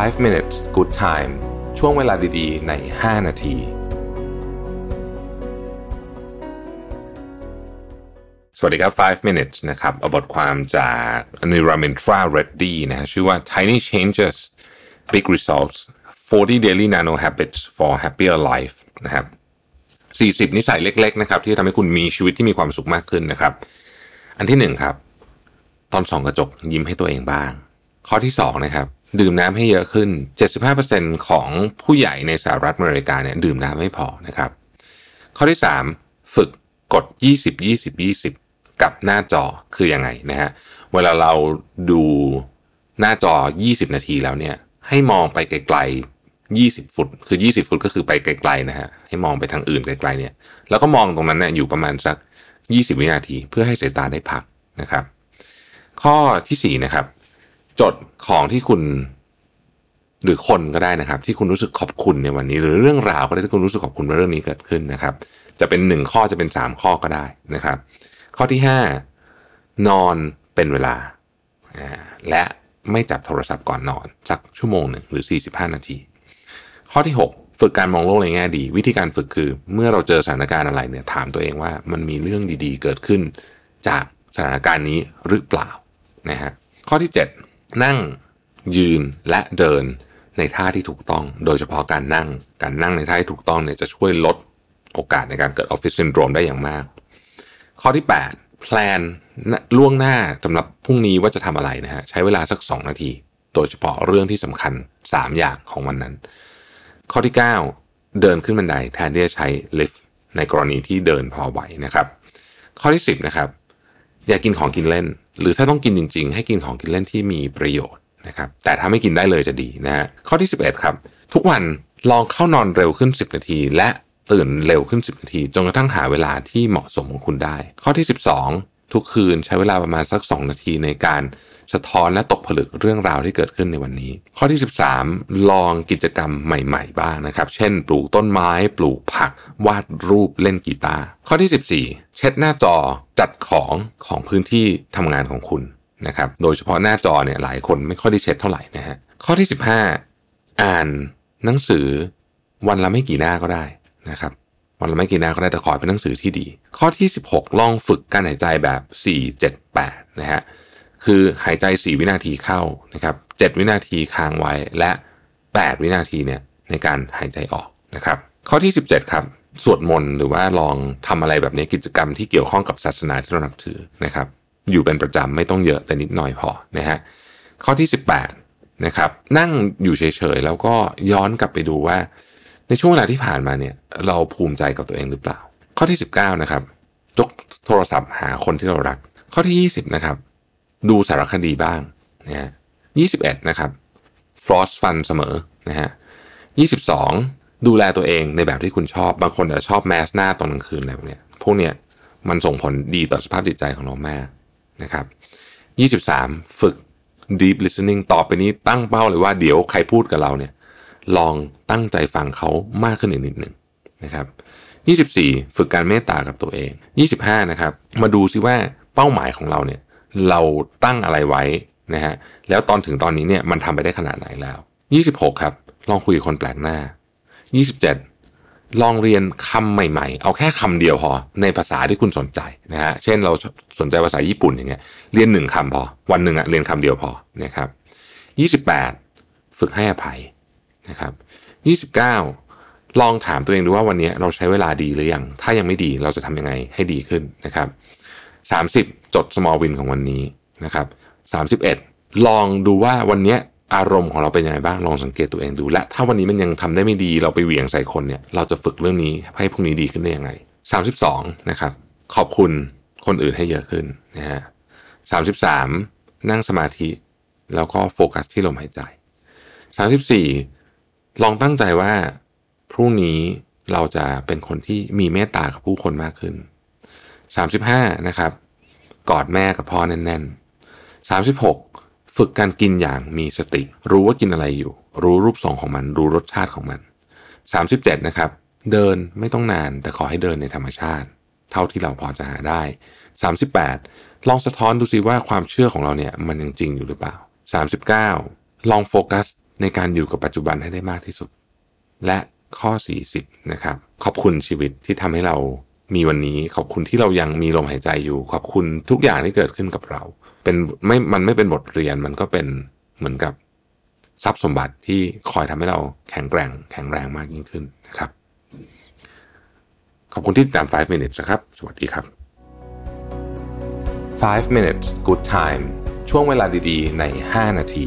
5 minutes good time ช่วงเวลาดีๆ ใน 5 นาที สวัสดีครับ 5 minutes นะครับอบทความจากนิรามินทราเรดดีนะฮะชื่อว่า tiny changes big results 40 daily nano habits for happier life นะครับ40 นิสัยเล็ก ๆ นะครับ ที่ทำให้คุณมีชีวิตที่มีความสุขมากขึ้นนะครับ อันที่หนึ่งครับ ตอนส่องกระจกยิ้มให้ตัวเองบ้าง ข้อที่สองนะครับ ดื่มน้ำให้เยอะขึ้น 75%ของผู้ใหญ่ในสหรัฐอเมริกาเนี่ยดื่มน้ำไม่พอนะครับ ข้อที่สามฝึกกด 20 20 20 กับหน้าจอคือยังไงนะฮะ เวลาเราดูหน้าจอ 20 นาทีแล้วเนี่ย ให้มองไปไกลๆ 20 ฟุต คือ 20 ฟุตก็คือไปไกลๆนะฮะ ให้มองไปทางอื่นไกลๆเนี่ย แล้วก็มองตรงนั้นเนี่ยอยู่ประมาณสัก 20 วินาที เพื่อให้สายตาได้พักนะครับ ข้อที่สี่นะครับ จดของที่คุณ หรือคนก็ได้นะครับ ที่คุณรู้สึกขอบคุณในวันนี้ หรือเรื่องราวก็ได้ที่คุณรู้สึกขอบคุณว่าเรื่องนี้เกิดขึ้นนะครับ จะเป็นหนึ่งข้อจะเป็นสามข้อก็ได้นะครับ ข้อที่ห้านอนเป็นเวลาอ่าและไม่จับโทรศัพท์ก่อนนอน สักชั่วโมงหนึ่งหรือ 45 นาที ข้อที่ 6 ฝึกการมองโลกในแง่ดี วิธีการฝึกคือ เมื่อเราเจอสถานการณ์อะไรเนี่ยถามตัวเองว่ามันมีเรื่องดีๆ เกิดขึ้น จากสถานการณ์นี้หรือเปล่านะฮะข้อที่ 7 นั่งยืนและเดินในท่าที่ถูกต้อง โดยเฉพาะการนั่ง การนั่งในท่าที่ถูกต้องเนี่ยจะช่วยลดโอกาสในการเกิดออฟฟิศซินโดรมได้อย่างมาก ข้อที่ 8 plan ล่วงหน้าสำหรับพรุ่งนี้ว่าจะทำอะไรนะฮะใช้เวลาสัก 2 นาที โดยเฉพาะเรื่องที่สำคัญ 3 อย่างของวันนั้น ข้อที่ 9 เดินขึ้นบันไดแทนที่จะใช้ลิฟต์ในกรณีที่เดินพอไหวนะครับ ข้อที่ 10นะครับอย่ากินของกินเล่น หรือถ้าต้องกินจริง ๆ ให้กินของกินเล่นที่มีประโยชน์นะครับแต่ถ้าไม่กินได้เลยจะดีนะฮะข้อที่ 11 ครับ ทุกวันลองเข้านอนเร็วขึ้น 10 นาที และตื่นเร็วขึ้น 10 นาที จนกระทั่งหาเวลาที่เหมาะสมของคุณได้ ข้อที่ 12 ทุกคืนใช้เวลาประมาณสัก 2 นาทีในการ สะท้อนและตกผลึกเรื่องราวที่เกิดขึ้นในวันนี้ ข้อที่ 13 ลองกิจกรรมใหม่ๆ บ้างนะครับ เช่น ปลูกต้นไม้ ปลูกผัก วาดรูปเล่นกีตาร์ข้อที่ 14 เช็ดหน้าจอจัดของของพื้นที่ทำงานของคุณนะครับโดยเฉพาะหน้าจอเนี่ยหลายคนไม่ค่อยได้เช็ดเท่าไหร่นะฮะข้อที่ 15 อ่านหนังสือวันละไม่กี่หน้าก็ได้นะครับวันละไม่กี่หน้าก็ได้แต่ขอเป็นหนังสือที่ดี ข้อที่ 16 ลองฝึกการหายใจแบบ 4 7 8 นะฮะ คือหายใจ 4 วินาทีเข้านะครับ7วินาทีค้างไว้และ 8 วินาทีเนี่ยในการหายใจออกนะครับ ข้อที่ 17 ครับสวดมนต์หรือว่าลองทำอะไรแบบนี้กิจกรรมที่เกี่ยวข้องกับศาสนาที่เรานับถือนะครับ อยู่เป็นประจำไม่ต้องเยอะแต่นิดหน่อยพอนะฮะข้อที่ 18นะครับนั่งอยู่เฉยๆแล้วก็ย้อนกลับไปดูว่า ในช่วงเวลาที่ผ่านมาเนี่ยเราภูมิใจกับตัวเองหรือเปล่า ข้อที่ 19นะครับยกโทรศัพท์หาคนที่เรารัก ข้อที่ 20นะครับ ดูสารคดีบ้างนะฮะ21นะครับฟลอสฟันเสมอนะฮะ22ดูแลตัวเองในแบบที่คุณชอบ บางคนอาจจะชอบแมสหน้าตอนกลางคืนอะไรพวกเนี้ยพวกเนี้ยมันส่งผลดีต่อสภาพจิตใจของเราแมากนะครับ23ฝึก deep listening ต่อไปนี้ตั้งเป้าเลยว่าเดี๋ยวใครพูดกับเราเนี่ย ลองตั้งใจฟังเขามากขึ้นอีกนิดหนึ่งนะครับ24ฝึกการเมตตากับตัวเอง25นะครับ มาดูซิว่าเป้าหมายของเราเนี่ย เราตั้งอะไรไว้นะฮะแล้วตอนถึงตอนนี้เนี่ยมันทำไปได้ขนาดไหนแล้ว 26 ครับ ลองคุยกับคนแปลกหน้า 27 ลองเรียนคำใหม่ๆ เอาแค่คำเดียวพอ ในภาษาที่คุณสนใจนะฮะเช่นเราสนใจภาษาญี่ปุ่นอย่างเงี้ยเรียนหนึ่งคำพอ วันหนึ่งอะเรียนคำเดียวพอนะครับ 28 ฝึกให้อภัยนะครับ29 ลองถามตัวเองดูว่าวันนี้เราใช้เวลาดีหรือยังถ้ายังไม่ดีเราจะทำยังไงให้ดีขึ้นนะครับ 30 จด small win ของวันนี้นะครับ31 ลองดูว่าวันนี้อารมณ์ของเราเป็นยังไงบ้างลองสังเกตตัวเองดู และถ้าวันนี้มันยังทำได้ไม่ดีเราไปเหวี่ยงใส่คนเนี่ยเราจะฝึกเรื่องนี้ให้พรุ่งนี้ดีขึ้นได้ยังไง 32นะครับขอบคุณคนอื่นให้เยอะขึ้นนะฮะ33นั่งสมาธิ แล้วก็โฟกัสที่ลมหายใจ 34 ลองตั้งใจว่าพรุ่งนี้เราจะเป็นคนที่มีเมตตากับผู้คนมากขึ้น 35นะครับกอดแม่กับพ่อแน่นๆ36 ฝึกการกินอย่างมีสติ รู้ว่ากินอะไรอยู่ รู้รูปทรงของมัน รู้รสชาติของมัน 37นะครับเดินไม่ต้องนานแต่ขอให้เดินในธรรมชาติ เท่าที่เราพอจะหาได้ 38 ลองสะท้อนดูซิว่าความเชื่อของเราเนี่ยมันยังจริงอยู่หรือเปล่า 39 ลองโฟกัสในการอยู่กับปัจจุบันให้ได้มากที่สุด และข้อ 40นะครับขอบคุณชีวิตที่ทำให้เรา มีวันนี้ ขอบคุณที่เรายังมีลมหายใจอยู่ ขอบคุณทุกอย่างที่เกิดขึ้นกับเรา เป็นไม่มันไม่เป็นบทเรียนมันก็เป็นเหมือนกับทรัพย์สมบัติที่คอยทำให้เราแข็งแกร่ง แข็งแรงมากยิ่งขึ้นนะครับ ขอบคุณที่ติดตาม 5 minutes นะครับ สวัสดีครับ 5 minutes good time ช่วงเวลาดีๆ ใน 5 นาที